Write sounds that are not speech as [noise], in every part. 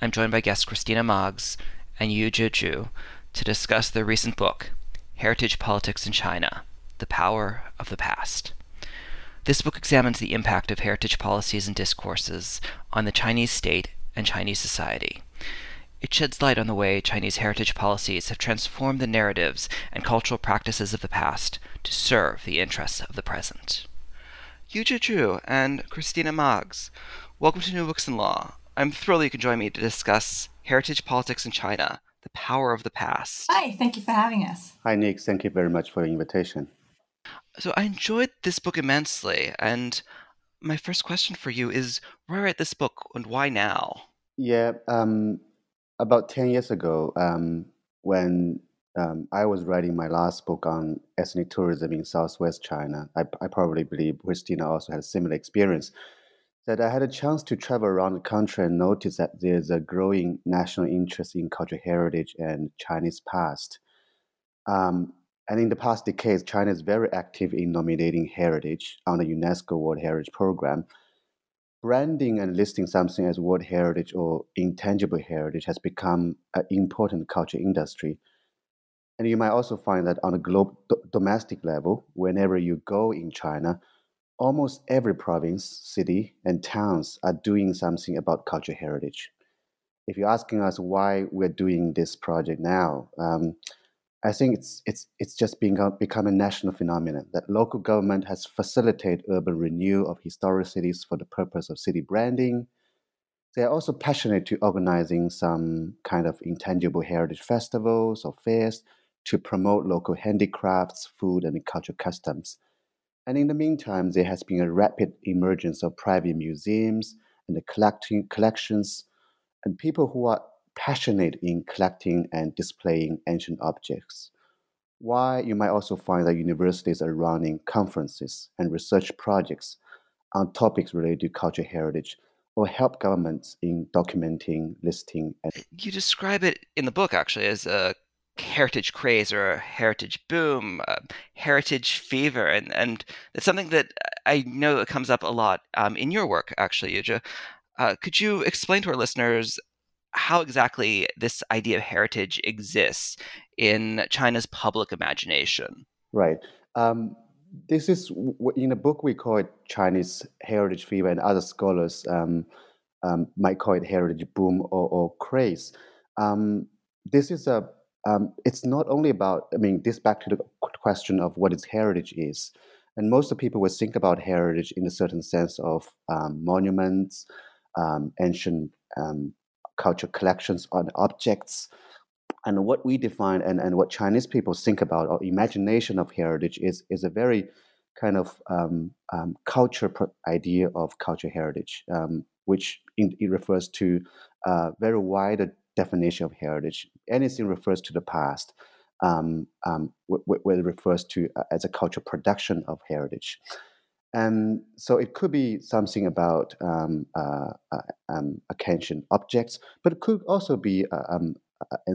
I'm joined by guests Christina Maags and Yujie Zhu to discuss their recent book, Heritage Politics in China The Power of the Past. This book examines the impact of heritage policies and discourses on the Chinese state and Chinese society. It sheds light on the way Chinese heritage policies have transformed the narratives and cultural practices of the past to serve the interests of the present. Yujie Zhu and Christina Maags, welcome to New Books in Law. I'm thrilled you can join me to discuss heritage politics in China, the power of the past. Hi, thank you for having us. Hi, Nick. Thank you very much for the invitation. So, I enjoyed this book immensely, and my first question for you is why write this book and why now? Yeah, um, about 10 years ago, um, when um, I was writing my last book on ethnic tourism in Southwest China, I, I probably believe Christina also had a similar experience that I had a chance to travel around the country and notice that there's a growing national interest in cultural heritage and Chinese past. Um, and in the past decades, China is very active in nominating heritage on the UNESCO World Heritage Program. Branding and listing something as World Heritage or intangible heritage has become an important culture industry. And you might also find that on a global domestic level, whenever you go in China, almost every province, city, and towns are doing something about cultural heritage. If you're asking us why we're doing this project now, um, I think it's it's it's just being become a national phenomenon that local government has facilitated urban renewal of historic cities for the purpose of city branding. They are also passionate to organizing some kind of intangible heritage festivals or fairs to promote local handicrafts, food, and cultural customs. And in the meantime, there has been a rapid emergence of private museums and the collecting collections, and people who are passionate in collecting and displaying ancient objects. Why you might also find that universities are running conferences and research projects on topics related to cultural heritage or help governments in documenting, listing. And- you describe it in the book actually as a heritage craze or a heritage boom, uh, heritage fever, and and it's something that I know it comes up a lot um, in your work, actually, Yujie. Uh, could you explain to our listeners how exactly this idea of heritage exists in China's public imagination? Right. Um, this is in a book we call it Chinese heritage fever, and other scholars um, um, might call it heritage boom or, or craze. Um, this is a um, it's not only about, I mean, this back to the question of what its heritage is. And most of people would think about heritage in a certain sense of um, monuments, um, ancient um, culture collections on objects. And what we define and, and what Chinese people think about or imagination of heritage is, is a very kind of um, um, culture idea of culture heritage, which in, it refers to uh, very wide definition of heritage. Anything refers to the past, um, um, whether it refers to uh, as a cultural production of heritage. And so it could be something about um, uh, uh, um, ancient objects, but it could also be uh, um,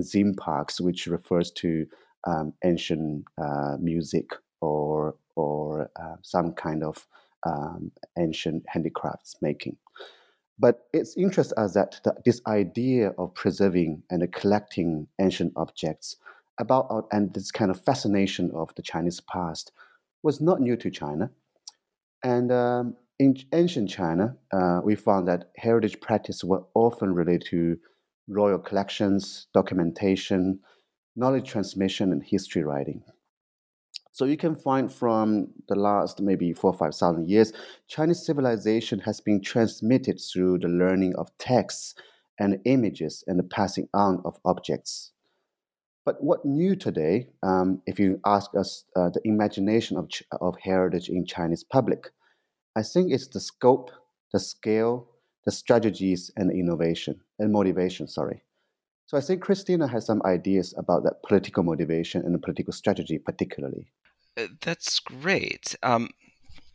theme parks, which refers to um, ancient uh, music or or uh, some kind of um, ancient handicrafts making. But it's interesting us that the, this idea of preserving and collecting ancient objects about and this kind of fascination of the Chinese past was not new to China. And um, in ancient China, uh, we found that heritage practice were often related to royal collections, documentation, knowledge transmission, and history writing. So you can find from the last maybe four or five thousand years, Chinese civilization has been transmitted through the learning of texts and images and the passing on of objects. But what new today, um, if you ask us uh, the imagination of, of heritage in Chinese public, I think it's the scope, the scale, the strategies, and innovation and motivation. Sorry. So I think Christina has some ideas about that political motivation and political strategy, particularly. Uh, that's great. Um,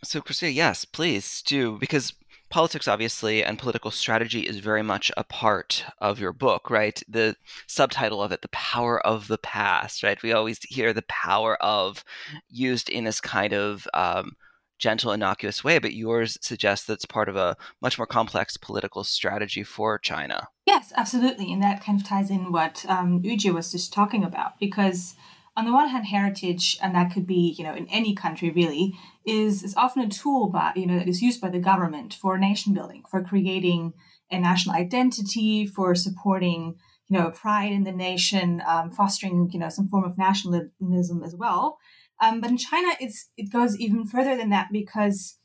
so, Christina, yes, please do, because politics, obviously, and political strategy is very much a part of your book, right? The subtitle of it, The Power of the Past, right? We always hear the power of used in this kind of um, gentle, innocuous way, but yours suggests that it's part of a much more complex political strategy for China. Yes, absolutely. And that kind of ties in what um, Yujie was just talking about, because on the one hand, heritage, and that could be, you know, in any country really, is, is often a tool by, you know, that is used by the government for nation building, for creating a national identity, for supporting, you know, pride in the nation, um, fostering, you know, some form of nationalism as well. Um, but in China, it's it goes even further than that because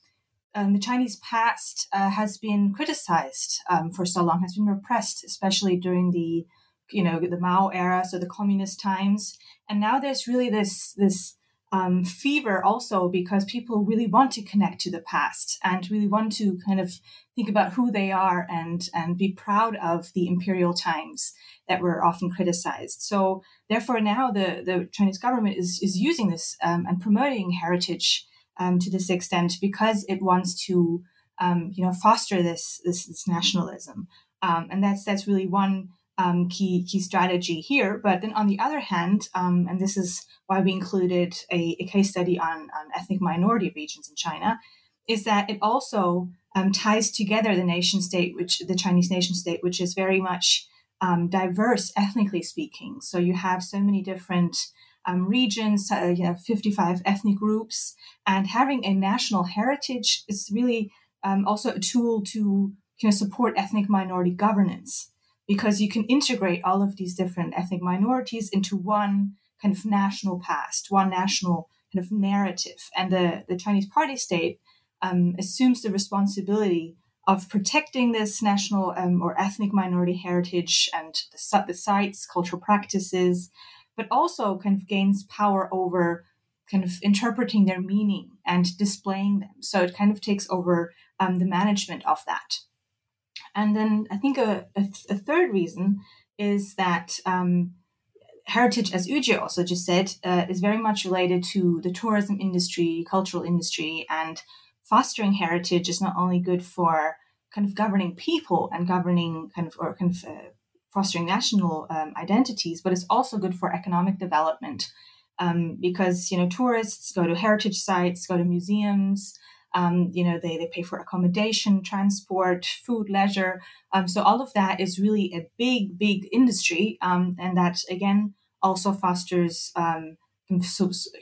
um, the Chinese past uh, has been criticized um, for so long, has been repressed, especially during the you know the Mao era, so the communist times, and now there's really this this um, fever also because people really want to connect to the past and really want to kind of think about who they are and and be proud of the imperial times that were often criticized. So therefore, now the the Chinese government is is using this um, and promoting heritage um, to this extent because it wants to um, you know foster this this, this nationalism, um, and that's that's really one um, key key strategy here. But then on the other hand, um, and this is why we included a, a case study on, on, ethnic minority regions in China, is that it also um, ties together the nation state, which the Chinese nation state, which is very much um, diverse ethnically speaking. So you have so many different um, regions, uh, you know, 55 ethnic groups, and having a national heritage is really um, also a tool to you know, support ethnic minority governance because you can integrate all of these different ethnic minorities into one kind of national past, one national kind of narrative. And the, the Chinese party state um, assumes the responsibility of protecting this national um, or ethnic minority heritage and the, the sites, cultural practices, but also kind of gains power over kind of interpreting their meaning and displaying them. So it kind of takes over um, the management of that. And then I think a, a, a third reason is that um, heritage, as Yujie also just said, uh, is very much related to the tourism industry, cultural industry, and fostering heritage is not only good for kind of governing people and governing kind of or kind of uh, fostering national um, identities, but it's also good for economic development. Um, because you know tourists go to heritage sites, go to museums, um, you know, they, they pay for accommodation, transport, food, leisure. Um, so all of that is really a big, big industry. Um, and that, again, also fosters um, kind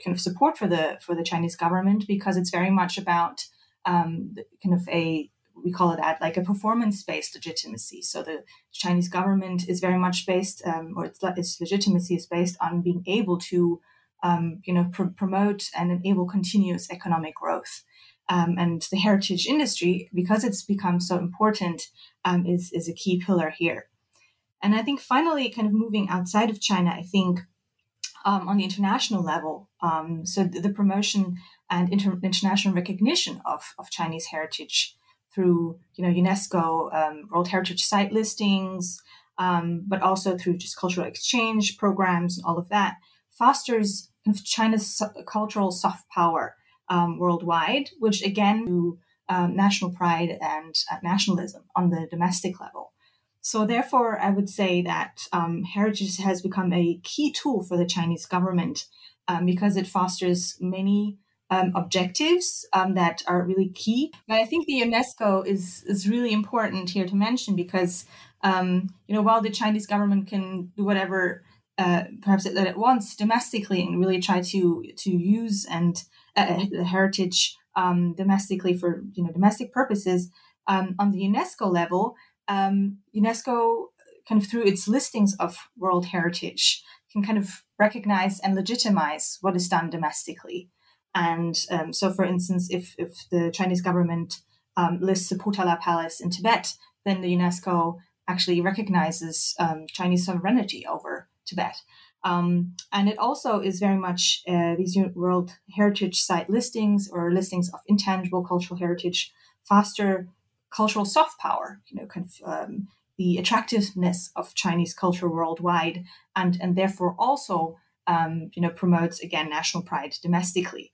of support for the for the Chinese government because it's very much about um, kind of a we call it that, like a performance based legitimacy. So the Chinese government is very much based, um, or its, its legitimacy is based on being able to, um, you know, pr- promote and enable continuous economic growth um, and the heritage industry, because it's become so important, um, is, is a key pillar here. And I think finally, kind of moving outside of China, I think um, on the international level, um, so the, the, promotion and inter- international recognition of, of Chinese heritage through you know UNESCO um, World Heritage Site listings, um, but also through just cultural exchange programs and all of that, fosters China's cultural soft power um, worldwide, which again to um, national pride and uh, nationalism on the domestic level. So therefore, I would say that um, heritage has become a key tool for the Chinese government um, because it fosters many um, objectives um, that are really key. But I think the UNESCO is is really important here to mention because you know while the Chinese government can do whatever uh, perhaps that at once domestically and really try to to use and uh, the heritage um, domestically for you know domestic purposes um, on the UNESCO level. Um, UNESCO kind of through its listings of World Heritage can kind of recognize and legitimize what is done domestically. And um, so, for instance, if if the Chinese government um, lists the Potala Palace in Tibet, then the UNESCO actually recognizes um, Chinese sovereignty over Tibet. Um, and it also is very much uh, these World Heritage Site listings or listings of intangible cultural heritage foster cultural soft power, you know, kind of um, the attractiveness of Chinese culture worldwide, and and therefore also um, you know promotes again national pride domestically.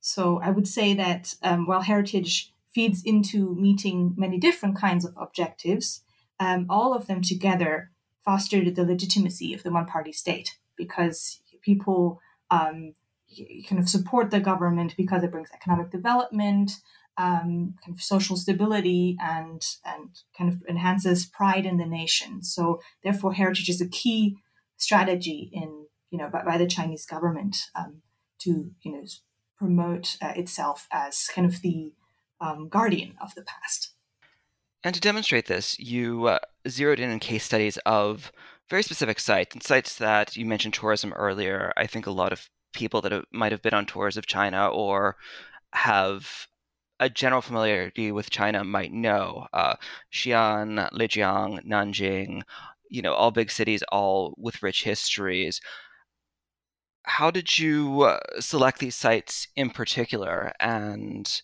So I would say that um, while heritage feeds into meeting many different kinds of objectives, um, all of them together fostered the legitimacy of the one party state because people um, kind of support the government because it brings economic development, um, kind of social stability, and and kind of enhances pride in the nation. So therefore, heritage is a key strategy in you know by, by the Chinese government um, to you know promote uh, itself as kind of the um, guardian of the past. And to demonstrate this, you uh, zeroed in on case studies of very specific sites and sites that you mentioned tourism earlier. I think a lot of people that have, might have been on tours of China or have a general familiarity with China might know. Uh, Xi'an, Lijiang, Nanjing, you know, all big cities, all with rich histories. How did you uh, select these sites in particular? And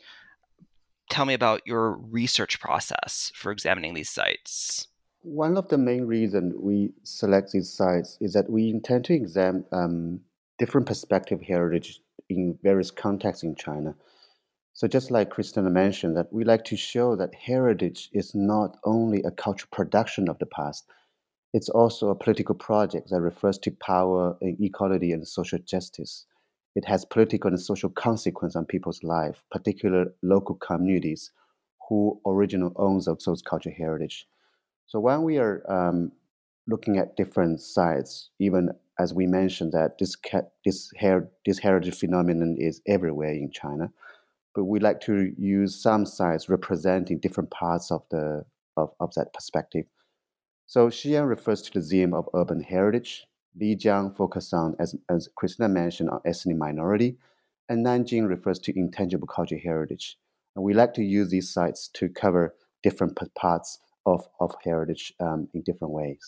tell me about your research process for examining these sites. One of the main reasons we select these sites is that we intend to examine um, different perspective heritage in various contexts in China. So just like Christina mentioned, that we like to show that heritage is not only a cultural production of the past, it's also a political project that refers to power, and equality, and social justice. It has political and social consequence on people's life, particular local communities who originally owns of those cultural heritage. So when we are um, looking at different sites, even as we mentioned that this this her- this heritage phenomenon is everywhere in China, but we like to use some sites representing different parts of the of, of that perspective. So Xi'an refers to the theme of urban heritage, Lijiang focuses on, as, as Christina mentioned, on ethnic minority, and Nanjing refers to intangible cultural heritage. And we like to use these sites to cover different parts of, of heritage um, in different ways.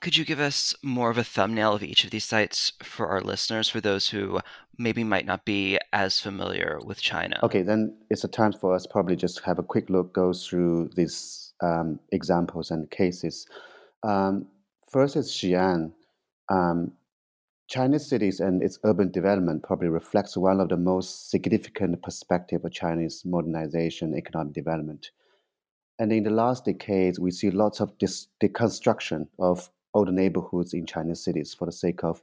Could you give us more of a thumbnail of each of these sites for our listeners, for those who maybe might not be as familiar with China? Okay, then it's a time for us probably just to have a quick look, go through these um, examples and cases. Um, first is Xi'an. Um, Chinese cities and its urban development probably reflects one of the most significant perspective of Chinese modernization, economic development. And in the last decades, we see lots of dis- deconstruction of old neighborhoods in Chinese cities for the sake of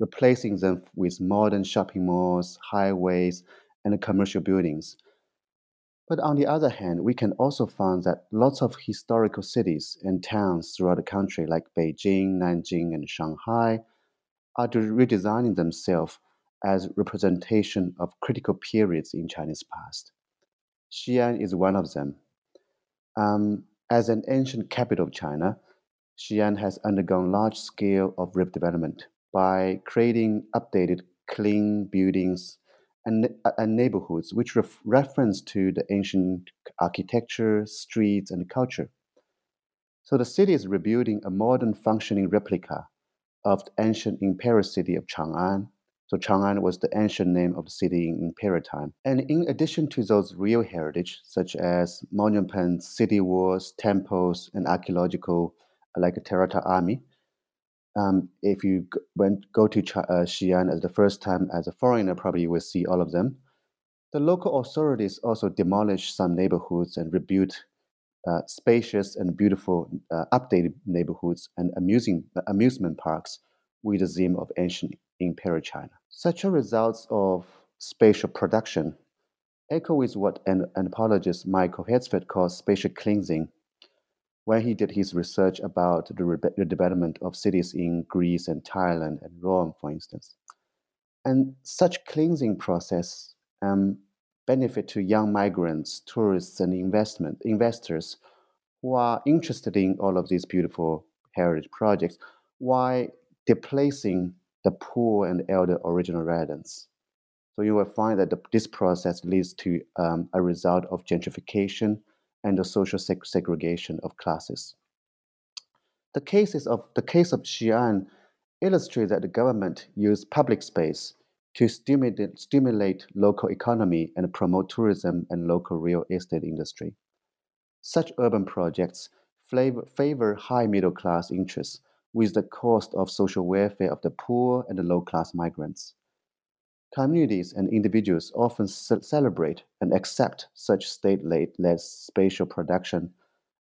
replacing them with modern shopping malls, highways, and commercial buildings. But on the other hand, we can also find that lots of historical cities and towns throughout the country, like Beijing, Nanjing, and Shanghai, are redesigning themselves as representation of critical periods in Chinese past. Xi'an is one of them. Um, as an ancient capital of China, Xi'an has undergone large scale of redevelopment by creating updated, clean buildings and, and neighborhoods which ref- reference to the ancient architecture, streets, and culture. So the city is rebuilding a modern functioning replica of the ancient imperial city of Chang'an. So Chang'an was the ancient name of the city in imperial time. And in addition to those real heritage, such as monuments, city walls, temples, and archaeological, like a Terracotta army, um, if you went go to Ch- uh, Xi'an as the first time as a foreigner, probably you will see all of them. The local authorities also demolished some neighborhoods and rebuilt uh, spacious and beautiful uh, updated neighborhoods and amusing uh, amusement parks with the theme of ancient imperial China. Such a result of spatial production echo with what an anthropologist Michael Herzfeld calls spatial cleansing when he did his research about the, the development of cities in Greece and Thailand and Rome, for instance. And such cleansing process um, benefit to young migrants, tourists, and investment investors who are interested in all of these beautiful heritage projects, while displacing the poor and elder original residents. So you will find that the, this process leads to um, a result of gentrification and the social seg- segregation of classes. The cases of the case of Xi'an illustrate that the government used public space to stimulate, stimulate local economy and promote tourism and local real estate industry. Such urban projects favor, favor high middle class interests with the cost of social welfare of the poor and the low class migrants. Communities and individuals often ce- celebrate and accept such state led spatial production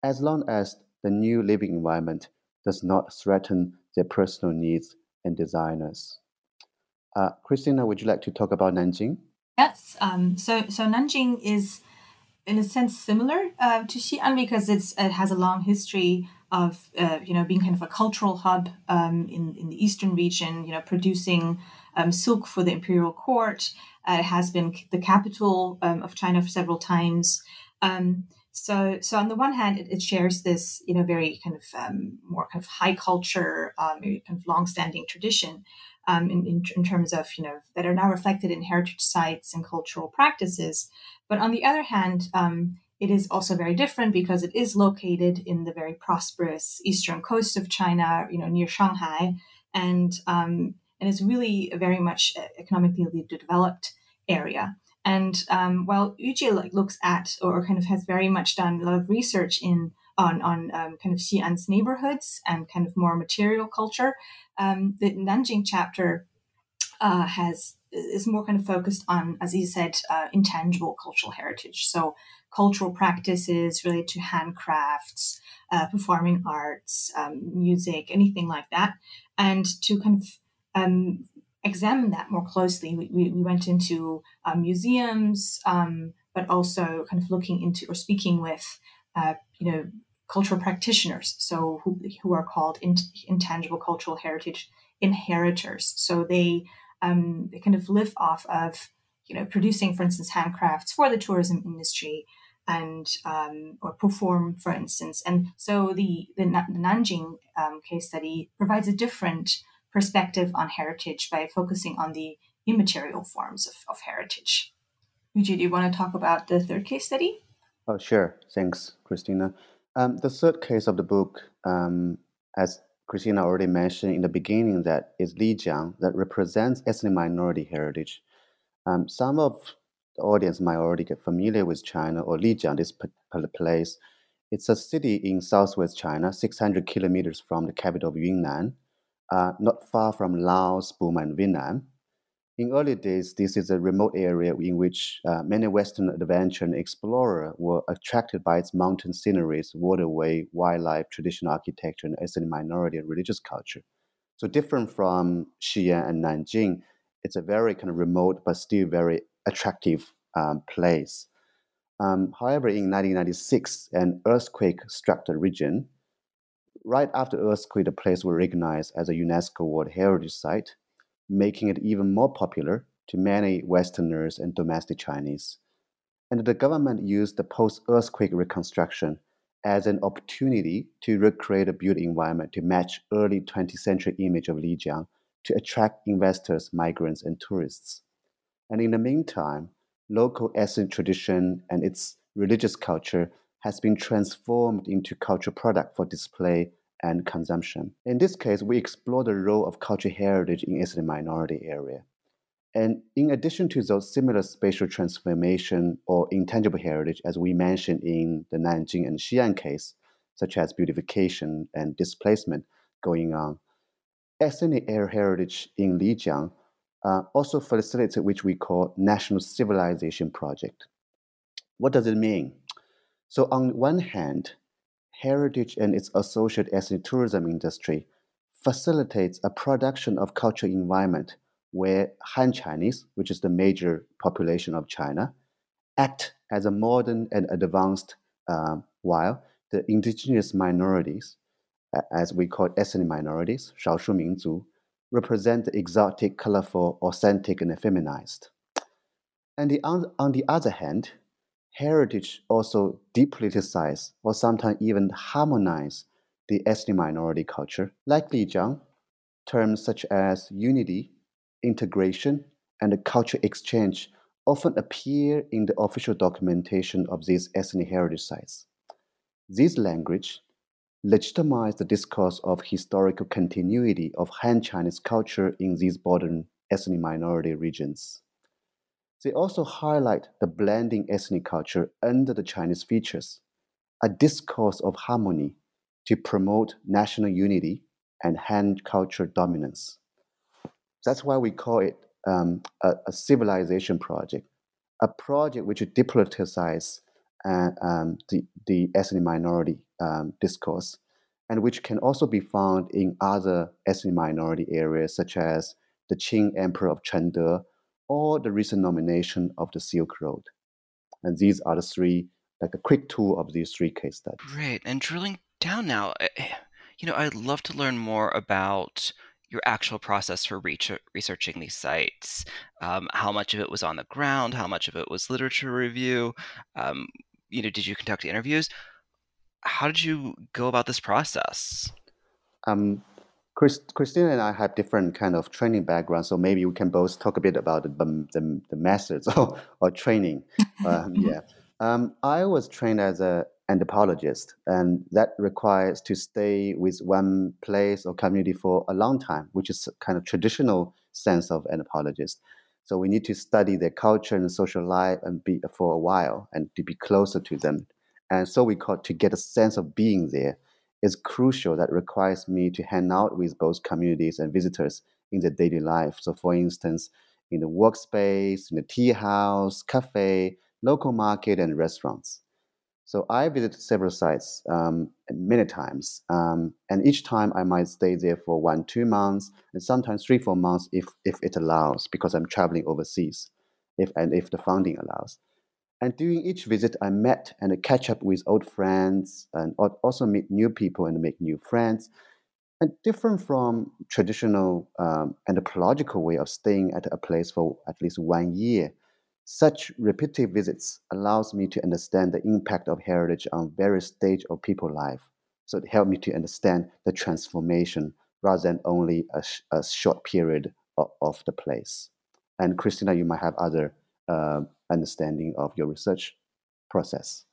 as long as the new living environment does not threaten their personal needs and desires. Uh, Christina, would you like to talk about Nanjing? Yes. Um, so, so Nanjing is, in a sense, similar uh, to Xi'an because it's it has a long history of uh, you know being kind of a cultural hub um, in in the eastern region. You know, producing um, silk for the imperial court. Uh, it has been the capital um, of China for several times. Um, so, so on the one hand, it, it, shares this, you know, very kind of um, more kind of high culture, um, kind of long-standing tradition in, in, in, terms of, you know, that are now reflected in heritage sites and cultural practices. But on the other hand, it is also very different because it is located in the very prosperous eastern coast of China, you know, near Shanghai, and um, and it's really a very much economically developed area. And um, while Yujie like looks at or kind of has very much done a lot of research in on on um, kind of Xi'an's neighborhoods and kind of more material culture, um, the Nanjing chapter uh, has is more kind of focused on, as he said, uh, intangible cultural heritage. So cultural practices related to handcrafts, uh, performing arts, um, music, anything like that, and to kind of um, examine that more closely. We, we, we went into uh, museums, um, but also kind of looking into or speaking with, uh, you know, cultural practitioners, so who, who are called in, intangible cultural heritage inheritors. So they um, they kind of live off of you know producing, for instance, handcrafts for the tourism industry and um, or perform, for instance. And so the the, Nanjing um, case study provides a different perspective on heritage by focusing on the immaterial forms of, of heritage. Yujie, do you want to talk about the third case study? Oh, sure. Thanks, Christina. Um, the third case of the book, um, as Christina already mentioned in the beginning, that is Lijiang, that represents ethnic minority heritage. Um, some of the audience might already get familiar with China or Lijiang, this particular place. It's a city in southwest China, 600 kilometers from the capital of Yunnan uh, not far from Laos, Burma, and Vietnam. In early days, this is a remote area in which uh, many Western adventure and explorers were attracted by its mountain sceneries, waterway, wildlife, traditional architecture, and ethnic minority and religious culture. So different from Xi'an and Nanjing, it's a very kind of remote but still very attractive um, place. Um, however, in 1996, an earthquake struck the region, right after the earthquake, the place was recognized as a UNESCO World Heritage Site, making it even more popular to many Westerners and domestic Chinese. And the government used the post earthquake reconstruction as an opportunity to recreate a built environment to match early 20th century image of Lijiang to attract investors, migrants, and tourists. And in the meantime, local ethnic tradition and its religious culture has been transformed into cultural product for display and consumption. In this case, we explore the role of cultural heritage in ethnic minority area. And in addition to those similar spatial transformation or intangible heritage, as we mentioned in the Nanjing and Xi'an case, such as beautification and displacement going on, ethnic heritage in Lijiang uh, also facilitates which we call national civilization project. What does it mean? So on one hand, heritage and its associated ethnic tourism industry facilitates a production of cultural environment where Han Chinese, which is the major population of China, act as a modern and advanced, um, while the indigenous minorities, as we call ethnic minorities, 少数民族, represent the exotic, colorful, authentic, and feminized. And the, on, on the other hand, heritage also depoliticize or sometimes even harmonize the ethnic minority culture. Like Lijiang, terms such as unity, integration, and culture exchange often appear in the official documentation of these ethnic heritage sites. This language legitimized the discourse of historical continuity of Han Chinese culture in these modern ethnic minority regions. They also highlight the blending ethnic culture under the Chinese features, a discourse of harmony to promote national unity and Han culture dominance. That's why we call it um, a, a, civilization project, a project which depoliticizes uh, um, the, the ethnic minority um, discourse, and which can also be found in other ethnic minority areas such as the Qing Emperor of Chengde or the recent nomination of the Silk Road. And these are the three, like a quick tour of these three case studies. Great. And drilling down now, eh, eh, you know, I'd love to learn more about your actual process for researching these sites. Um, how much of it was on the ground? How much of it was literature review? Um, you know, did you conduct interviews? How did you go about this process? Um, Chris, Christina and I have different kind of training backgrounds, so maybe we can both talk a bit about the, the, the methods [laughs] or, or training. [laughs] Um, yeah, um, I was trained as a anthropologist, and that requires to stay with one place or community for a long time, which is kind of traditional sense of anthropologist. So we need to study their culture and social life and be for a while and to be closer to them. And so we call to get a sense of being there is crucial that requires me to hang out with both communities and visitors in their daily life. So for instance, in the workspace, in the tea house, cafe, local market, and restaurants. So I visited several sites um, many times, um, and each time I might stay there for one, two months, and sometimes three, four months if if it allows, because I'm traveling overseas, if and if the funding allows. And during each visit, I met and catch up with old friends, and also meet new people and make new friends. And different from traditional um, anthropological way of staying at a place for at least one year such repetitive visits allows me to understand the impact of heritage on various stages of people life. So it helped me to understand the transformation rather than only a, a short period of, of, the place. And Christina, you might have other uh, understanding of your research process.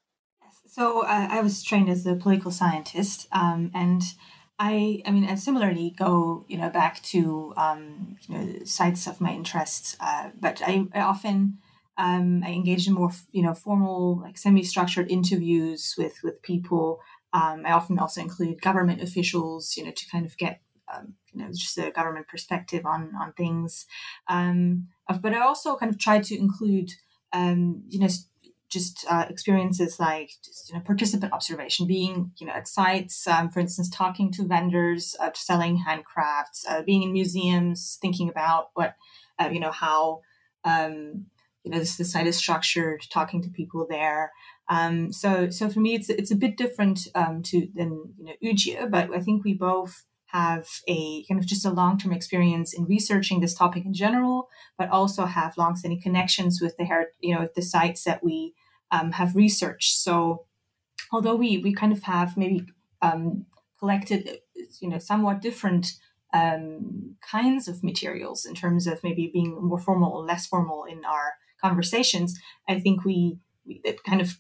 So uh, I was trained as a political scientist, um, and I, I mean, I similarly go, you know, back to um, you know sites of my interests, uh, but I, I often um, I engage in more, you know, formal, like semi-structured interviews with with people. Um, I often also include government officials, you know, to kind of get, um, you know, just a government perspective on on things. Um, but I also kind of try to include, um, you know, just uh, experiences like just you know participant observation, being you know at sites, um, for instance, talking to vendors, uh, selling handcrafts, uh, being in museums, thinking about what, uh, you know, how. Um, you know this, the site is structured talking to people there um, so so for me it's it's a bit different um, to than you know Yujie, but I think we both have a kind of just a long-term experience in researching this topic in general, but also have long-standing connections with the you know the sites that we um, have researched. So although we we kind of have maybe um, collected you know somewhat different um, kinds of materials in terms of maybe being more formal or less formal in our conversations, I think we, it kind of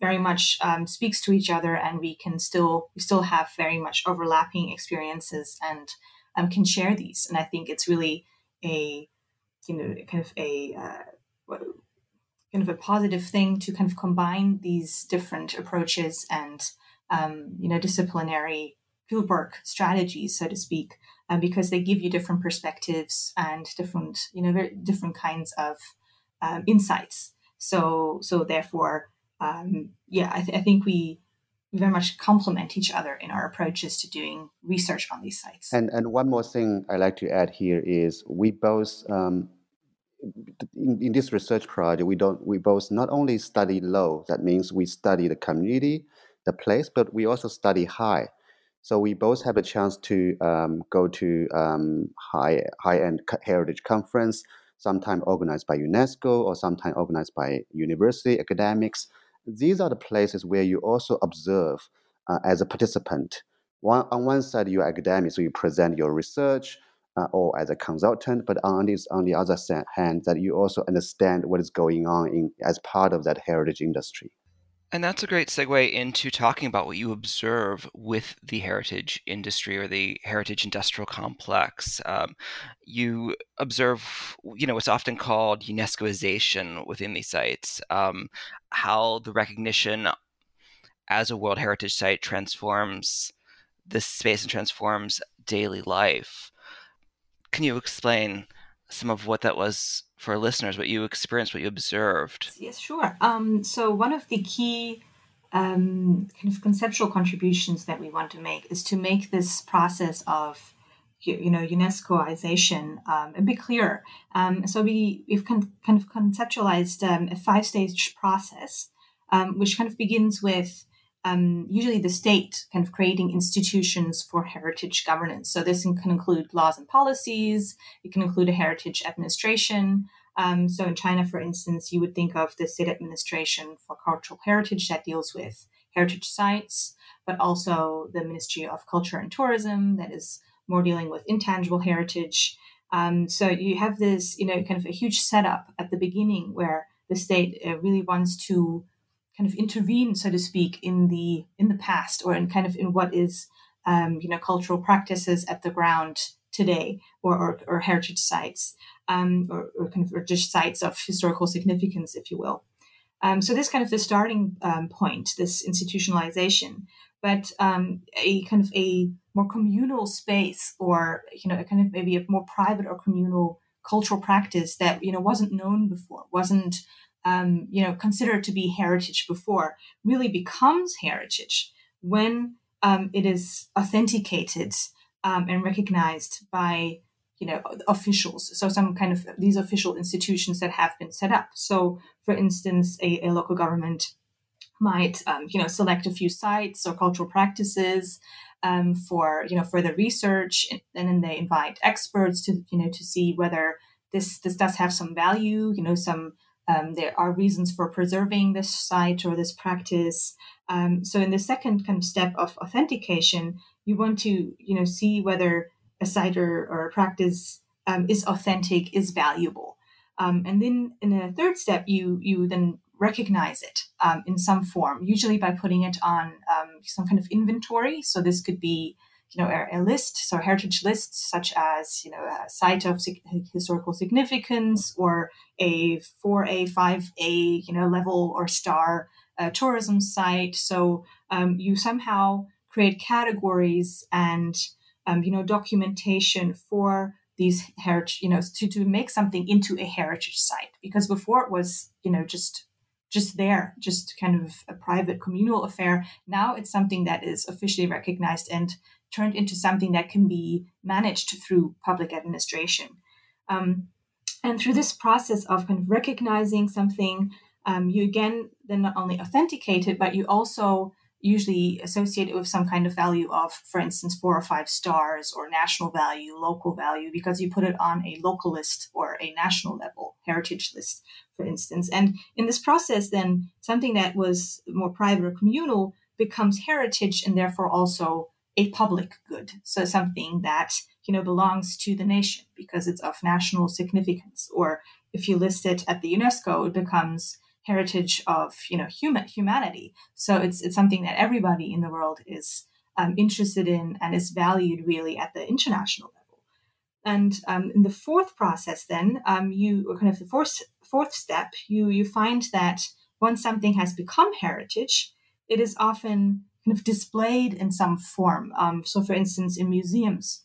very much um, speaks to each other, and we can still we still have very much overlapping experiences and um, can share these. And I think it's really a you know kind of a uh, kind of a positive thing to kind of combine these different approaches and um, you know disciplinary fieldwork strategies, so to speak, um, because they give you different perspectives and different you know very different kinds of um, insights. So so therefore, um, yeah, I, th- I think we very much complement each other in our approaches to doing research on these sites. And and one more thing I like to add here is we both um, in, in, this research project we don't we both not only study low, that means we study the community, the place, but we also study high. So we both have a chance to um, go to um, high high end heritage conference, sometime organized by UNESCO or sometimes organized by university academics. These are the places where you also observe uh, as a participant. One, on one side, you're academic, so you present your research uh, or as a consultant, but on this on the other hand, that you also understand what is going on in as part of that heritage industry. And that's a great segue into talking about what you observe with the heritage industry or the heritage industrial complex. Um, you observe, you know, what's often called UNESCOization within these sites, um, how the recognition as a World Heritage Site transforms this space and transforms daily life. Can you explain some of what that was for listeners, what you experienced, what you observed? Yes, sure. Um, so, one of the key um, kind of conceptual contributions that we want to make is to make this process of you, know UNESCOization um, a bit clearer. Um, so we we've con- kind of conceptualized um, a five stage process, um, which kind of begins with um, usually the state kind of creating institutions for heritage governance. So this can include laws and policies. It can include a heritage administration. Um, so in China, for instance, you would think of the state administration for cultural heritage that deals with heritage sites, but also the Ministry of Culture and Tourism that is more dealing with intangible heritage. Um, so you have this, you know, kind of a huge setup at the beginning where the state uh, really wants to kind of intervene, so to speak, in the in the past or in kind of in what is um, you know cultural practices at the ground today or, or, or heritage sites um, or, or, kind of or just sites of historical significance, if you will. Um, so this kind of the starting um, point, this institutionalization, but um, a kind of a more communal space or you know a kind of maybe a more private or communal cultural practice that you know wasn't known before, wasn't um, you know, considered to be heritage before really becomes heritage when um, it is authenticated um, and recognized by you know officials. So some kind of these official institutions that have been set up. So for instance a, a local government might um, you know select a few sites or cultural practices um, for you know further research and then they invite experts to you know to see whether this this does have some value you know some um, there are reasons for preserving this site or this practice. Um, so in the second kind of step of authentication, you want to you know see whether a site or, or a practice um, is authentic, is valuable. Um, and then in a third step, you you then recognize it um, in some form, usually by putting it on um, some kind of inventory. So this could be you know, a, a list, so heritage lists such as, you know, a site of historical significance or a 4A, 5A, you know, level or star uh, tourism site. So um, you somehow create categories and, um, you know, documentation for these heritage, you know, to, to make something into a heritage site. Because before it was, you know, just just there, just kind of a private communal affair. Now it's something that is officially recognized and turned into something that can be managed through public administration. Um, and through this process of kind of recognizing something, um, you again then not only authenticate it, but you also usually associate it with some kind of value of, for instance, four or five stars or national value, local value, because you put it on a local list or a national level heritage list, for instance. And in this process, then something that was more private or communal becomes heritage and therefore also a public good. So something that, you know, belongs to the nation because it's of national significance. Or if you list it at the UNESCO, it becomes heritage of, you know, human humanity. So it's it's something that everybody in the world is um, interested in and is valued really at the international level. And um, in the fourth process, then um, you kind of the fourth fourth step, you you find that once something has become heritage, it is often kind of displayed in some form. Um, so, for instance, in museums.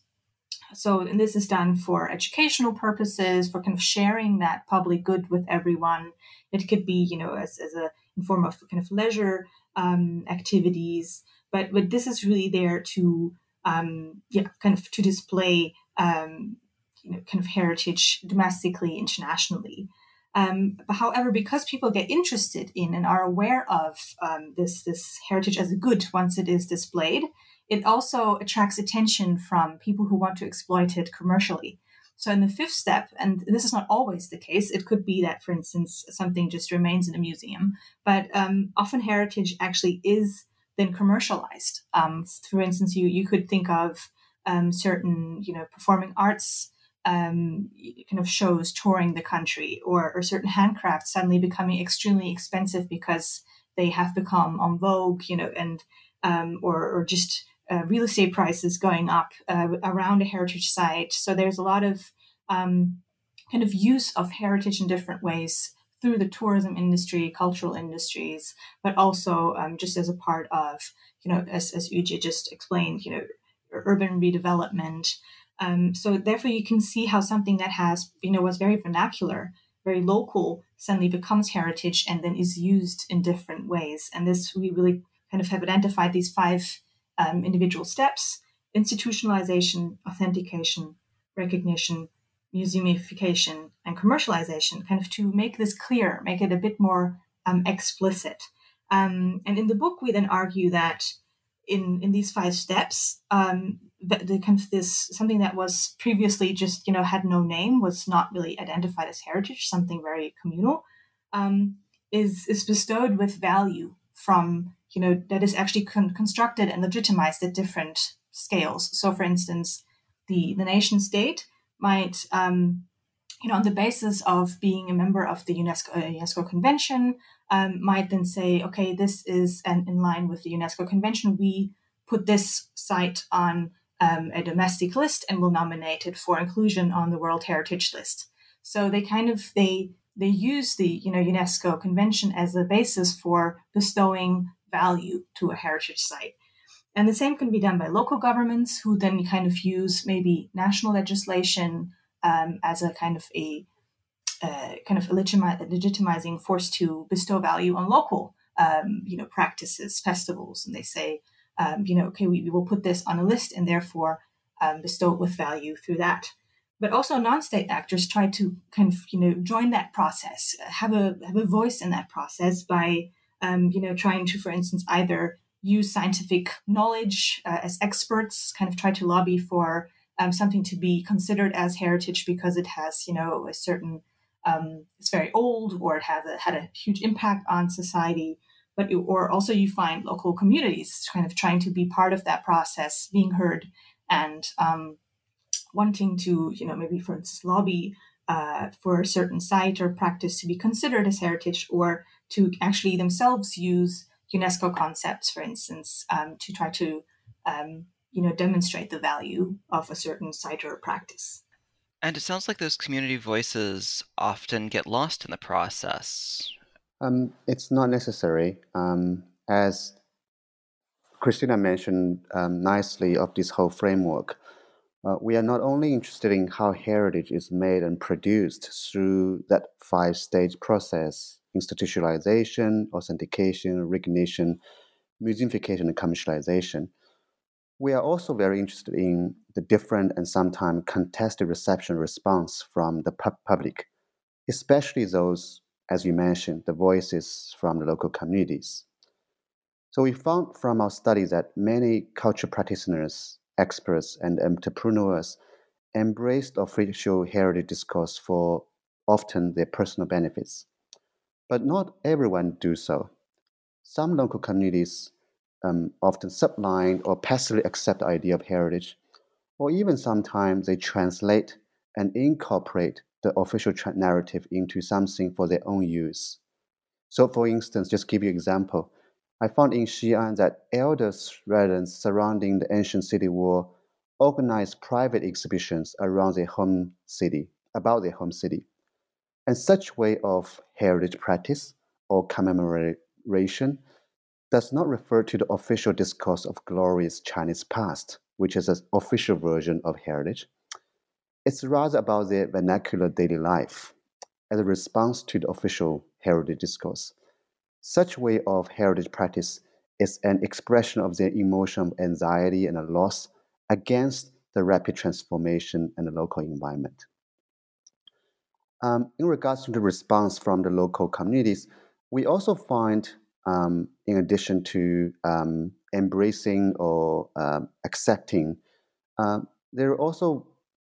So, and this is done for educational purposes, for kind of sharing that public good with everyone. It could be, you know, as, as a in form of kind of leisure um, activities, but but this is really there to, um, yeah, kind of to display, um, you know, kind of heritage domestically, internationally. Um, but however, because people get interested in and are aware of um, this this heritage as a good once it is displayed, it also attracts attention from people who want to exploit it commercially. So in the fifth step, and this is not always the case, it could be that, for instance, something just remains in a museum, but um, often heritage actually is then commercialized. Um, for instance, you you could think of um, certain you know performing arts um, kind of shows touring the country, or, or certain handcrafts suddenly becoming extremely expensive because they have become on vogue, you know, and um, or or just uh, real estate prices going up uh, around a heritage site. So there's a lot of um, kind of use of heritage in different ways through the tourism industry, cultural industries, but also um, just as a part of, you know, as, as Yujie just explained, you know, urban redevelopment. Um, so therefore, you can see how something that has, you know, was very vernacular, very local, suddenly becomes heritage and then is used in different ways. And this we really kind of have identified these five um, individual steps institutionalization, authentication, recognition, museumification, and commercialization, kind of to make this clear, make it a bit more um, explicit. Um, and in the book, we then argue that in, in these five steps, um, the, the, kind of this something that was previously just you know had no name was not really identified as heritage, something very communal, um, is is bestowed with value from you know that is actually con- constructed and legitimized at different scales. So, for instance, the the nation state might um, you know on the basis of being a member of the UNESCO uh, UNESCO convention um, might then say, okay, this is an, in line with the UNESCO convention. We put this site on um, a domestic list and will nominate it for inclusion on the World Heritage List. So they kind of they they use the you know UNESCO convention as a basis for bestowing value to a heritage site. And the same can be done by local governments who then kind of use maybe national legislation um, as a kind of a uh, kind of legitimizing force to bestow value on local um, you know practices, festivals, and they say um, you know okay we, we, will put this on a list and therefore um, bestow it with value through that. But also non-state actors try to kind of you know join that process have a have a voice in that process by um, you know trying to for instance either use scientific knowledge uh, as experts kind of try to lobby for um, something to be considered as heritage because it has you know a certain um, it's very old or it has a, had a huge impact on society but you, or also you find local communities kind of trying to be part of that process being heard and um, wanting to, you know, maybe for instance, lobby uh, for a certain site or practice to be considered as heritage or to actually themselves use UNESCO concepts, for instance, um, to try to, um, you know, demonstrate the value of a certain site or practice. And it sounds like those community voices often get lost in the process. Um, it's not necessary. Um, as Christina mentioned um, nicely of this whole framework, uh, we are not only interested in how heritage is made and produced through that five stage process institutionalization, authentication, recognition, museumification, and commercialization. We are also very interested in the different and sometimes contested reception response from the pu- public, especially those, as you mentioned, the voices from the local communities. So we found from our study that many cultural practitioners experts, and entrepreneurs embraced official heritage discourse for often their personal benefits. But not everyone do so. Some local communities um, often subline or passively accept the idea of heritage, or even sometimes they translate and incorporate the official narrative into something for their own use. So, for instance, just give you an example, I found in Xi'an that elders residents surrounding the ancient city wall organized private exhibitions around their home city, about their home city. And such way of heritage practice or commemoration does not refer to the official discourse of glorious Chinese past, which is an official version of heritage. It's rather about their vernacular daily life as a response to the official heritage discourse. Such way of heritage practice is an expression of their emotion anxiety and loss against the rapid transformation in the local environment. Um, in regards to the response from the local communities, we also find, um, in addition to um, embracing or um, accepting, um, there are also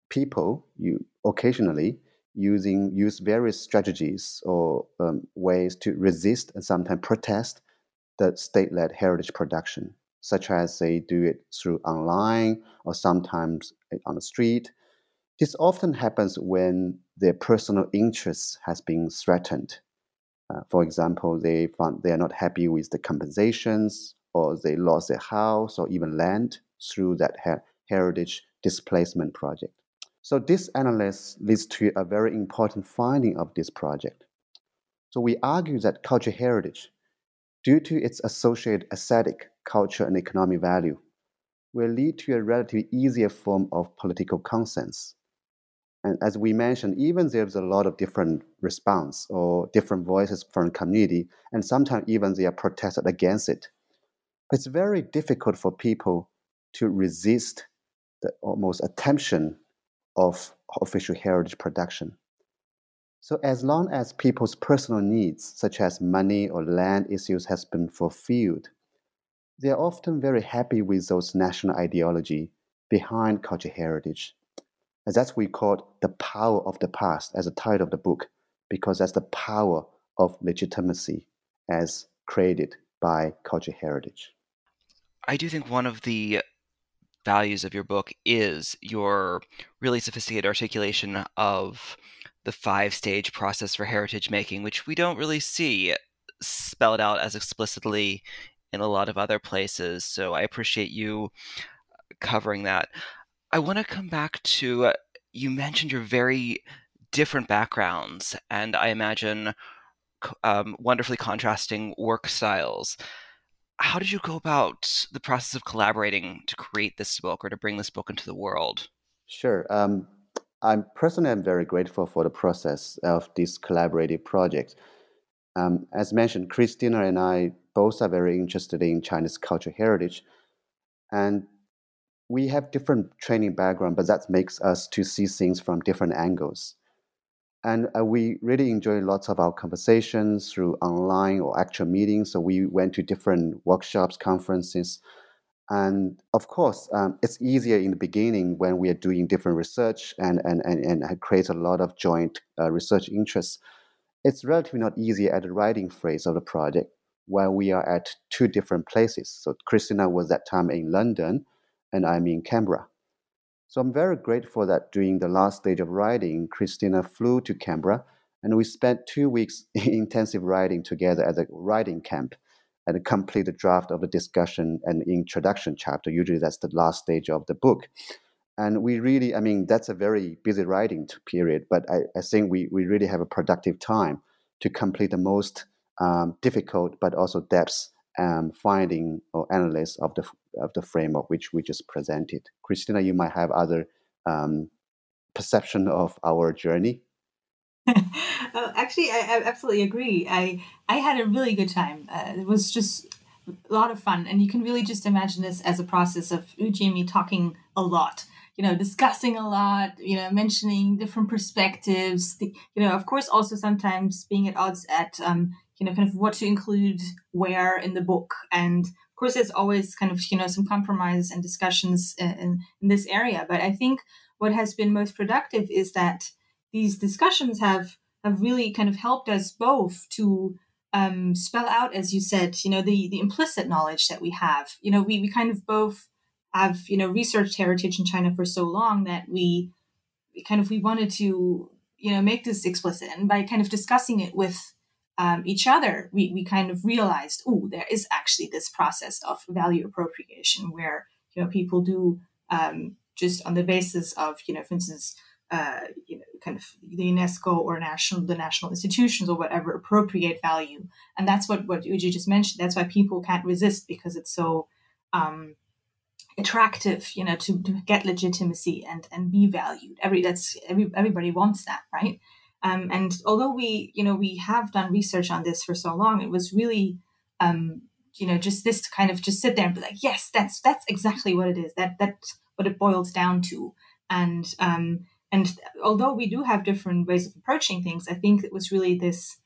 people you occasionally using use various strategies or um, ways to resist and sometimes protest the state-led heritage production, such as they do it through online or sometimes on the street. This often happens when their personal interests has been threatened. Uh, for example, they found they are not happy with the compensations, or they lost their house or even land through that her- heritage displacement project. So this analysis leads to a very important finding of this project. So we argue that cultural heritage, due to its associated aesthetic, culture, and economic value, will lead to a relatively easier form of political consent. And as we mentioned, even there's a lot of different response or different voices from community, and sometimes even they are protested against it. But it's very difficult for people to resist the almost attention of official heritage production. So as long as people's personal needs, such as money or land issues, has been fulfilled, they are often very happy with those national ideology behind cultural heritage. And that's what we call the power of the past as a title of the book, because that's the power of legitimacy as created by cultural heritage. I do think one of the values of your book is your really sophisticated articulation of the five stage process for heritage making, which we don't really see spelled out as explicitly in a lot of other places. So I appreciate you covering that. I want to come back to uh, you mentioned your very different backgrounds, and I imagine um, wonderfully contrasting work styles how did you go about the process of collaborating to create this book or to bring this book into the world? Sure. Um, I'm personally I'm very grateful for the process of this collaborative project. Um, as mentioned, Christina and I both are very interested in Chinese cultural heritage, and we have different training background, but that makes us to see things from different angles. And uh, we really enjoy lots of our conversations through online or actual meetings. So we went to different workshops, conferences. And of course, um, it's easier in the beginning when we are doing different research and, and, and, and create a lot of joint uh, research interests. It's relatively not easy at the writing phase of the project where we are at two different places. So Christina was that time in London and I'm in Canberra. So I'm very grateful that during the last stage of writing, Christina flew to Canberra and we spent two weeks [laughs] intensive writing together at a writing camp and complete the draft of the discussion and introduction chapter. Usually that's the last stage of the book. And we really, I mean, that's a very busy writing period, but I, I think we, we really have a productive time to complete the most um, difficult but also depth um, finding or analysis of the of the framework which we just presented. Christina, you might have other um, perception of our journey. uh, [laughs] actually, I, I, absolutely agree. I I had a really good time. Uh, it was just a lot of fun, and you can really just imagine this as a process of me talking a lot. You know, discussing a lot. You know, mentioning different perspectives. The, you know, of course, also sometimes being at odds at um, you know kind of what to include where in the book and of course there's always kind of you know some compromises and discussions in, in this area but i think what has been most productive is that these discussions have have really kind of helped us both to um, spell out as you said you know the the implicit knowledge that we have you know we, we kind of both have you know researched heritage in china for so long that we, kind of we wanted to you know make this explicit and by kind of discussing it with um, each other, we, we kind of realized, oh, there is actually this process of value appropriation where you know people do um, just on the basis of you know, for instance, uh, you know, kind of the UNESCO or national the national institutions or whatever appropriate value, and that's what what Yujie just mentioned. That's why people can't resist because it's so um, attractive, you know, to, to get legitimacy and and be valued. Every that's every everybody wants that, right? Um, and although we, you know, we have done research on this for so long, it was really, um, you know, just this to kind of just sit there and be like, yes, that's that's exactly what it is. That that's what it boils down to. And um, and although we do have different ways of approaching things, I think it was really this,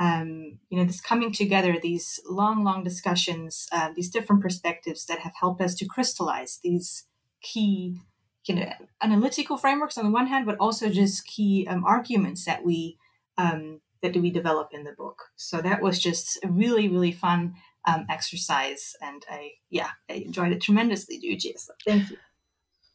um, you know, this coming together, these long, long discussions, uh, these different perspectives that have helped us to crystallize these key, you know, analytical frameworks on the one hand, but also just key um, arguments that we um, that we develop in the book. So that was just a really, really fun um, exercise, and I, yeah, I enjoyed it tremendously, Yujie. So thank you.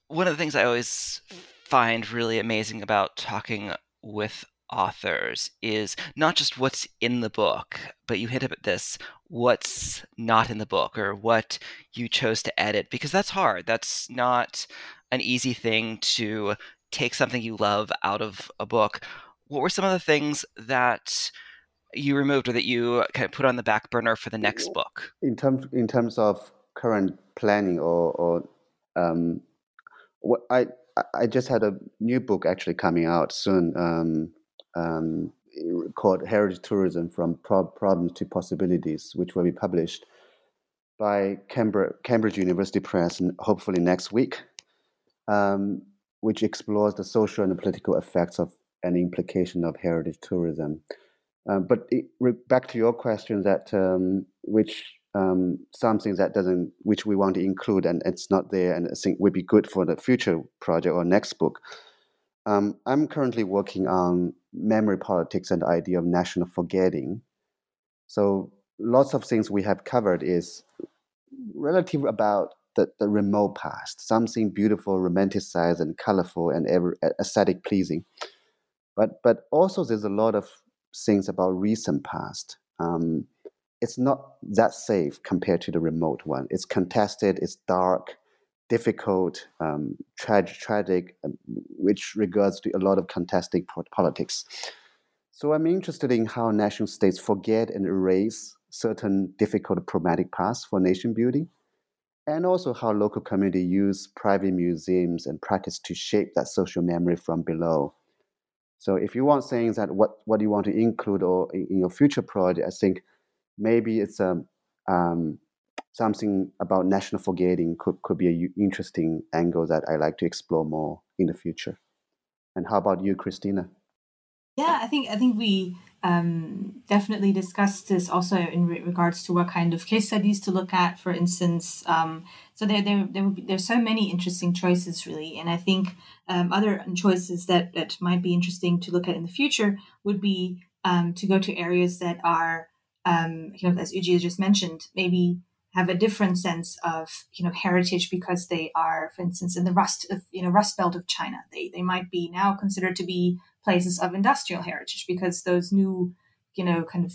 One of the things I always find really amazing about talking with authors is not just what's in the book, but you hit up at this what's not in the book or what you chose to edit, because that's hard. That's not an easy thing to take something you love out of a book. What were some of the things that you removed or that you kind of put on the back burner for the next book? In terms in terms of current planning or, or um, what I I just had a new book actually coming out soon um, um, called Heritage Tourism from Pro- Problems to Possibilities, which will be published by Cambridge, Cambridge University Press hopefully next week, um, which explores the social and political effects of and implication of heritage tourism. Um, but it, back to your question, that um, which um, something that doesn't, which we want to include, and it's not there, and I think would be good for the future project or next book. Um, I'm currently working on memory politics and the idea of national forgetting. So lots of things we have covered is relative about the, the remote past, something beautiful, romanticized, and colorful, and ever aesthetic pleasing. But but also there's a lot of things about recent past. Um, it's not that safe compared to the remote one. It's contested, it's dark, difficult, um, tragic, tragic, um, which regards to a lot of contesting politics. So I'm interested in how national states forget and erase certain difficult problematic pasts for nation building, and also how local community use private museums and practice to shape that social memory from below. So if you want things that what, what you want to include or in your future project, I think maybe it's um, um, something about national forgetting could, could be an interesting angle that I like to explore more in the future. And how about you, Christina? Yeah, I think I think we um, definitely discussed this also in re- regards to what kind of case studies to look at. For instance, um, so there there there be, there's so many interesting choices really, and I think um, other choices that that might be interesting to look at in the future would be um, to go to areas that are um, you know, as Yujie just mentioned, maybe have a different sense of you know heritage because they are, for instance, in the rust of you know Rust Belt of China. They they might be now considered to be places of industrial heritage because those new you know kind of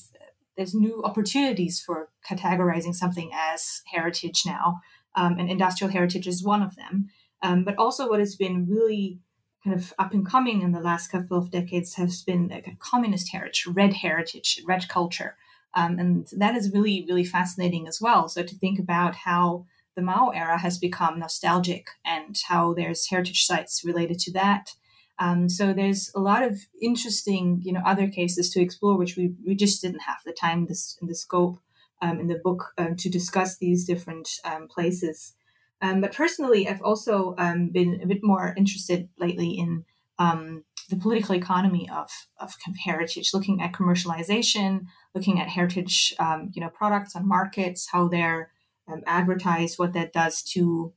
there's new opportunities for categorizing something as heritage now, um, and industrial heritage is one of them. Um, but also, what has been really kind of up and coming in the last couple of decades has been like communist heritage, red heritage, red culture. Um, and that is really, really fascinating as well. So to think about how the Mao era has become nostalgic and how there's heritage sites related to that. Um, so there's a lot of interesting, you know, other cases to explore, which we, we just didn't have the time this the scope um, in the book um, to discuss these different um, places. Um, but personally, I've also um, been a bit more interested lately in the political economy of, of heritage, looking at commercialization, looking at heritage, um, you know, products and markets, how they're um, advertised, what that does to,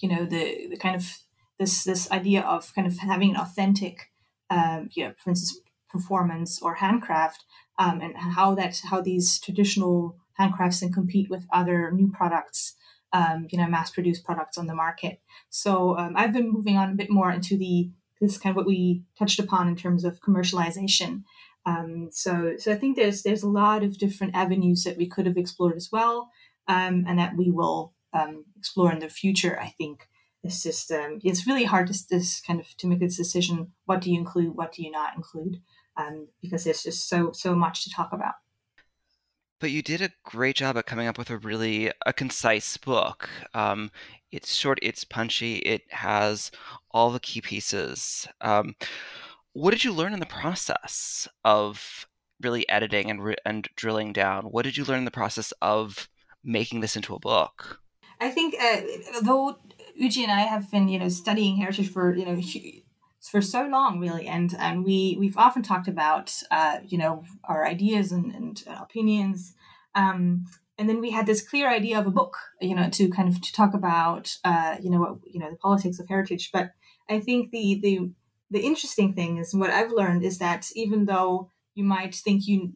you know, the, the kind of this this idea of kind of having an authentic, um, you know, for instance, performance or handcraft, um, and how that how these traditional handcrafts can compete with other new products. Um, you know, mass-produced products on the market. So um, I've been moving on a bit more into the this kind of what we touched upon in terms of commercialization. Um, so, so I think there's there's a lot of different avenues that we could have explored as well, um, and that we will um, explore in the future. I think it's just um, it's really hard to this kind of to make this decision. What do you include? What do you not include? Um, because there's just so so much to talk about but you did a great job at coming up with a really a concise book. Um, it's short, it's punchy, it has all the key pieces. What did you learn in the process of really editing and re- and drilling down? What did you learn in the process of making this into a book? I think uh, though Yujie and I have been you know studying heritage for you know for so long, really, and and we we've often talked about uh, you know our ideas and, and opinions. Um, and then we had this clear idea of a book, you know, to kind of to talk about, uh, you know, what, you know, the politics of heritage. But I think the the the interesting thing is what I've learned is that even though you might think you,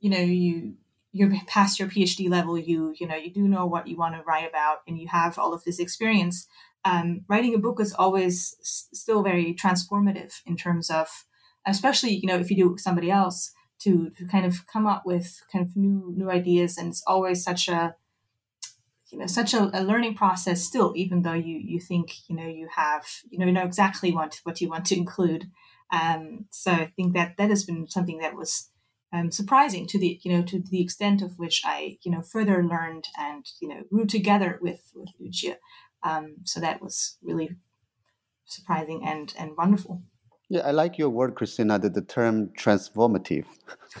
you know, you you're past your PhD level, you you know, you do know what you want to write about, and you have all of this experience. Um, writing a book is always s- still very transformative in terms of, especially you know, if you do it with somebody else to, to kind of come up with kind of new new ideas and it's always such a you know such a, a, learning process still even though you you think you know you have you know know exactly what what you want to include. Um, so i think that that has been something that was um, surprising to the you know to the extent of which i you know further learned and you know grew together with with Yu um, so that was really surprising and and wonderful yeah, I like your word, Christina. The, the term transformative.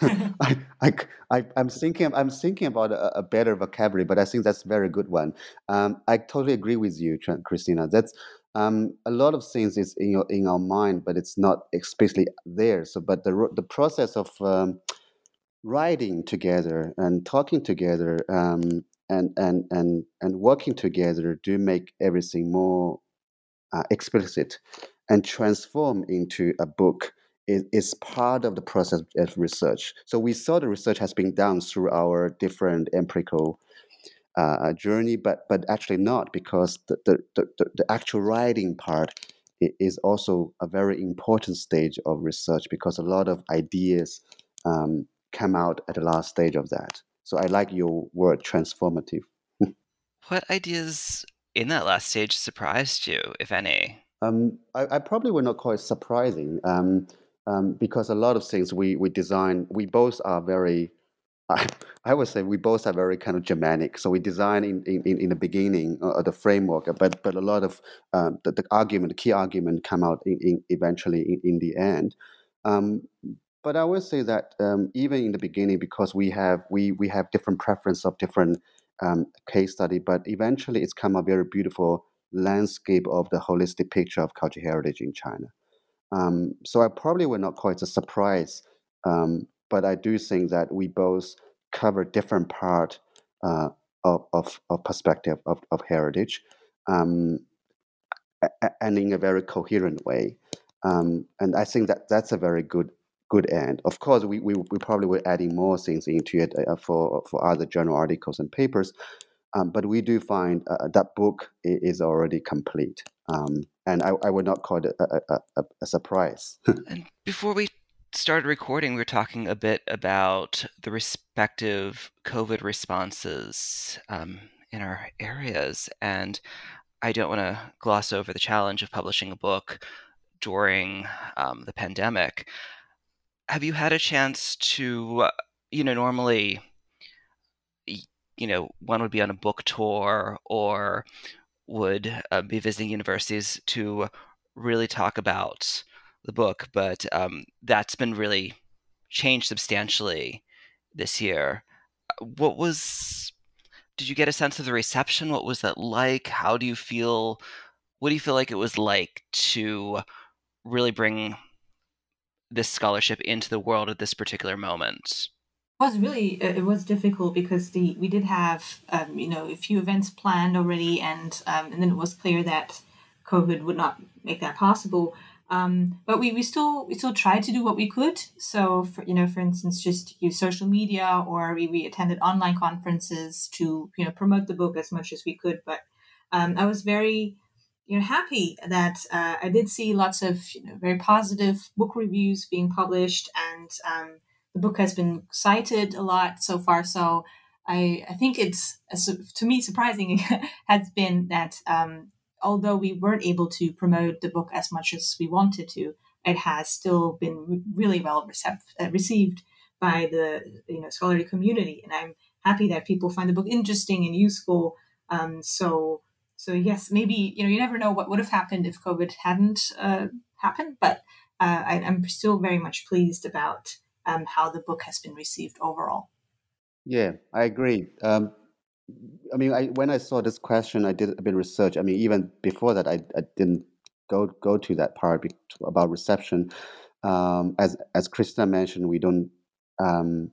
[laughs] I, I, I, am thinking, I'm thinking about a, a, better vocabulary, but I think that's a very good one. Um, I totally agree with you, Christina. That's um, a lot of things is in your in our mind, but it's not explicitly there. So, but the the process of um, writing together and talking together um, and and and and working together do make everything more uh, explicit and transform into a book is, is part of the process of research. So we saw the research has been done through our different empirical uh, journey, but but actually not because the, the, the, the actual writing part is also a very important stage of research because a lot of ideas um, come out at the last stage of that. So I like your word transformative. [laughs] what ideas in that last stage surprised you, if any? Um, I, I, probably would not call it surprising um, um, because a lot of things we, we design, we both are very, I, [laughs] I, would say we both are very kind of Germanic. So we design in, in, in the beginning uh, the framework, but but a lot of um, the, the, argument, the key argument come out in, in eventually in, in, the end. Um, but I would say that um, even in the beginning, because we have we we have different preference of different case study, but eventually it's come a very beautiful landscape of the holistic picture of cultural heritage in China. Um, so I probably would not call it a surprise, um, but I do think that we both cover different part uh, of, of, of, perspective of, of heritage, um, and in a very coherent way. Um, and I think that that's a very good good end. Of course, we, we, we probably will adding more things into it uh, for for other journal articles and papers. Um, but we do find uh, that book is already complete. Um, and I, I, would not call it a, a, a, surprise. [laughs] and before we started recording, we were talking a bit about the respective COVID responses um, in our areas. And I don't want to gloss over the challenge of publishing a book during um, the pandemic. Have you had a chance to, uh, you know, normally you know, one would be on a book tour or would uh, be visiting universities to really talk about the book, but um, that's been really changed substantially this year. Uh, what was? Did you get a sense of the reception? What was that like? How do you feel? What do you feel like it was like to really bring this scholarship into the world at this particular moment? Was really it was difficult because the we did have um, you know a few events planned already and um, and then it was clear that COVID would not make that possible. Um, but we, we still we still tried to do what we could. So for you know, for instance, just use social media or we, we attended online conferences to you know promote the book as much as we could. But um, I was very you know happy that uh, I did see lots of you know very positive book reviews being published and um, the book has been cited a lot so far. So I, I think it's to me surprising [laughs] has been that um, although we weren't able to promote the book as much as we wanted to, it has still been really well received, uh, received by the you know scholarly community, and I'm happy that people find the book interesting and useful. Um, so so yes, maybe you know you never know what would have happened if COVID hadn't uh, happened, but uh, I, am still very much pleased about um, how the book has been received overall. Yeah, I agree. Um, I mean, I, when I saw this question, I did a bit of research. I mean, even before that, I, I didn't go go to that part about reception. Um, as as Christina mentioned, we don't um,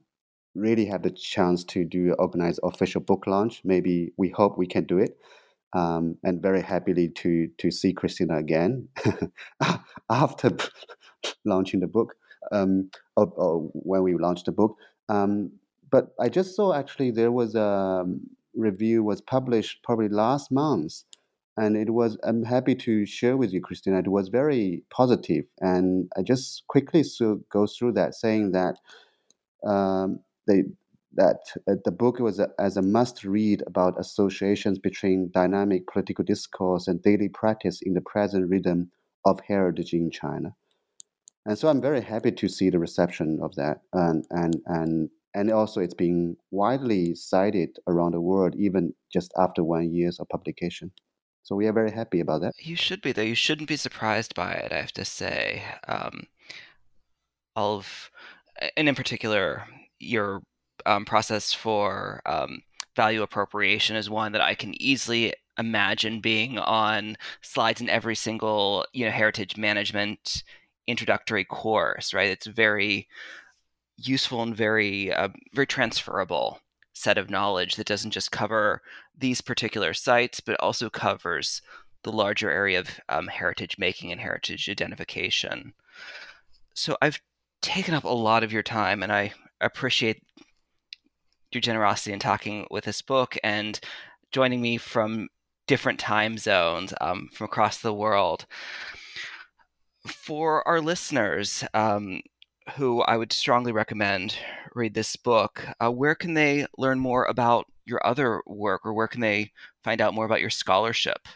really have the chance to do organize official book launch. Maybe we hope we can do it. Um, and very happily to to see Christina again [laughs] after [laughs] launching the book. Um, or, or when we launched the book, um, but I just saw actually there was a review was published probably last month, and it was. I'm happy to share with you, Christina. It was very positive, and I just quickly so, go through that, saying that um, they that uh, the book was a, as a must read about associations between dynamic political discourse and daily practice in the present rhythm of heritage in China. And so I'm very happy to see the reception of that, and and and and also it's being widely cited around the world even just after one years of publication. So we are very happy about that. You should be though. You shouldn't be surprised by it i have to say. Um, of and in particular your um, process for um, value appropriation is one that i can easily imagine being on slides in every single you know heritage management introductory course right it's very useful and very uh, very transferable set of knowledge that doesn't just cover these particular sites, but also covers the larger area of um, heritage making and heritage identification. So I've taken up a lot of your time, and I appreciate your generosity in talking with this book and joining me from different time zones um, from across the world. For our listeners, um, who I would strongly recommend read this book, uh, where can they learn more about your other work, or where can they find out more about your scholarship?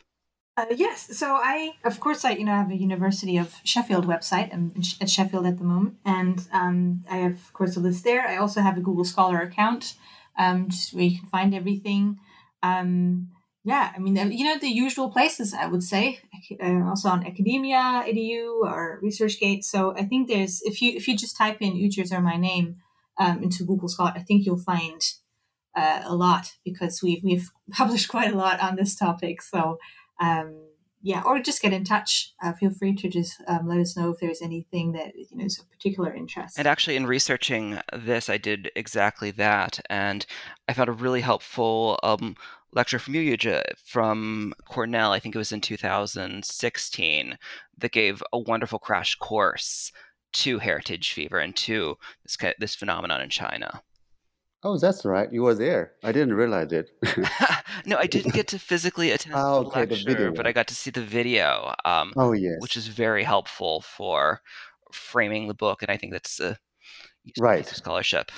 Uh, yes, so I, of course, I you know have a University of Sheffield website. I'm at Sheffield at the moment, and um, I have, of course, a list there. I also have a Google Scholar account, um, where you can find everything. Um, yeah, I mean, you know, the usual places, I would say, uh, also on academia, edu, or ResearchGate. So I think there's, if you if you just type in Yujie's or my name um, into Google Scholar, I think you'll find uh, a lot because we've we've [laughs] published quite a lot on this topic. So um, yeah, or just get in touch. Uh, feel free to just um, let us know if there's anything that you know is of particular interest. And actually, in researching this, I did exactly that, and I found a really helpful um, lecture from you, Yujie, from Cornell, I think it was in 2016, that gave a wonderful crash course to heritage fever and to this this phenomenon in China. Oh, that's right. You were there. I didn't realize it. [laughs] no, I didn't get to physically attend [laughs] oh, okay, the lecture, the but I got to see the video. Um, oh, yes. Which is very helpful for framing the book, and I think that's a right scholarship.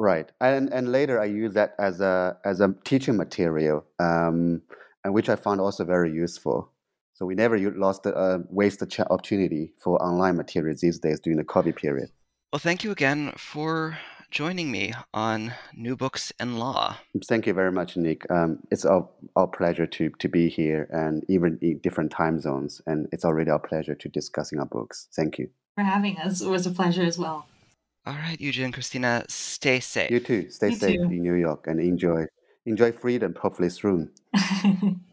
Right, and and later I use that as a as a teaching material, um, and which I found also very useful. So we never lost the, uh, waste the opportunity for online materials these days during the COVID period. Well, thank you again for joining me on New Books and Law. Thank you very much, Nick. Um, it's our, our pleasure to, to be here and even in different time zones. And it's already our pleasure to discussing our books. Thank you. For having us. It was a pleasure as well. All right, Eugene Christina, stay safe. You too. Stay you safe too. in New York and enjoy enjoy freedom, hopefully soon. [laughs]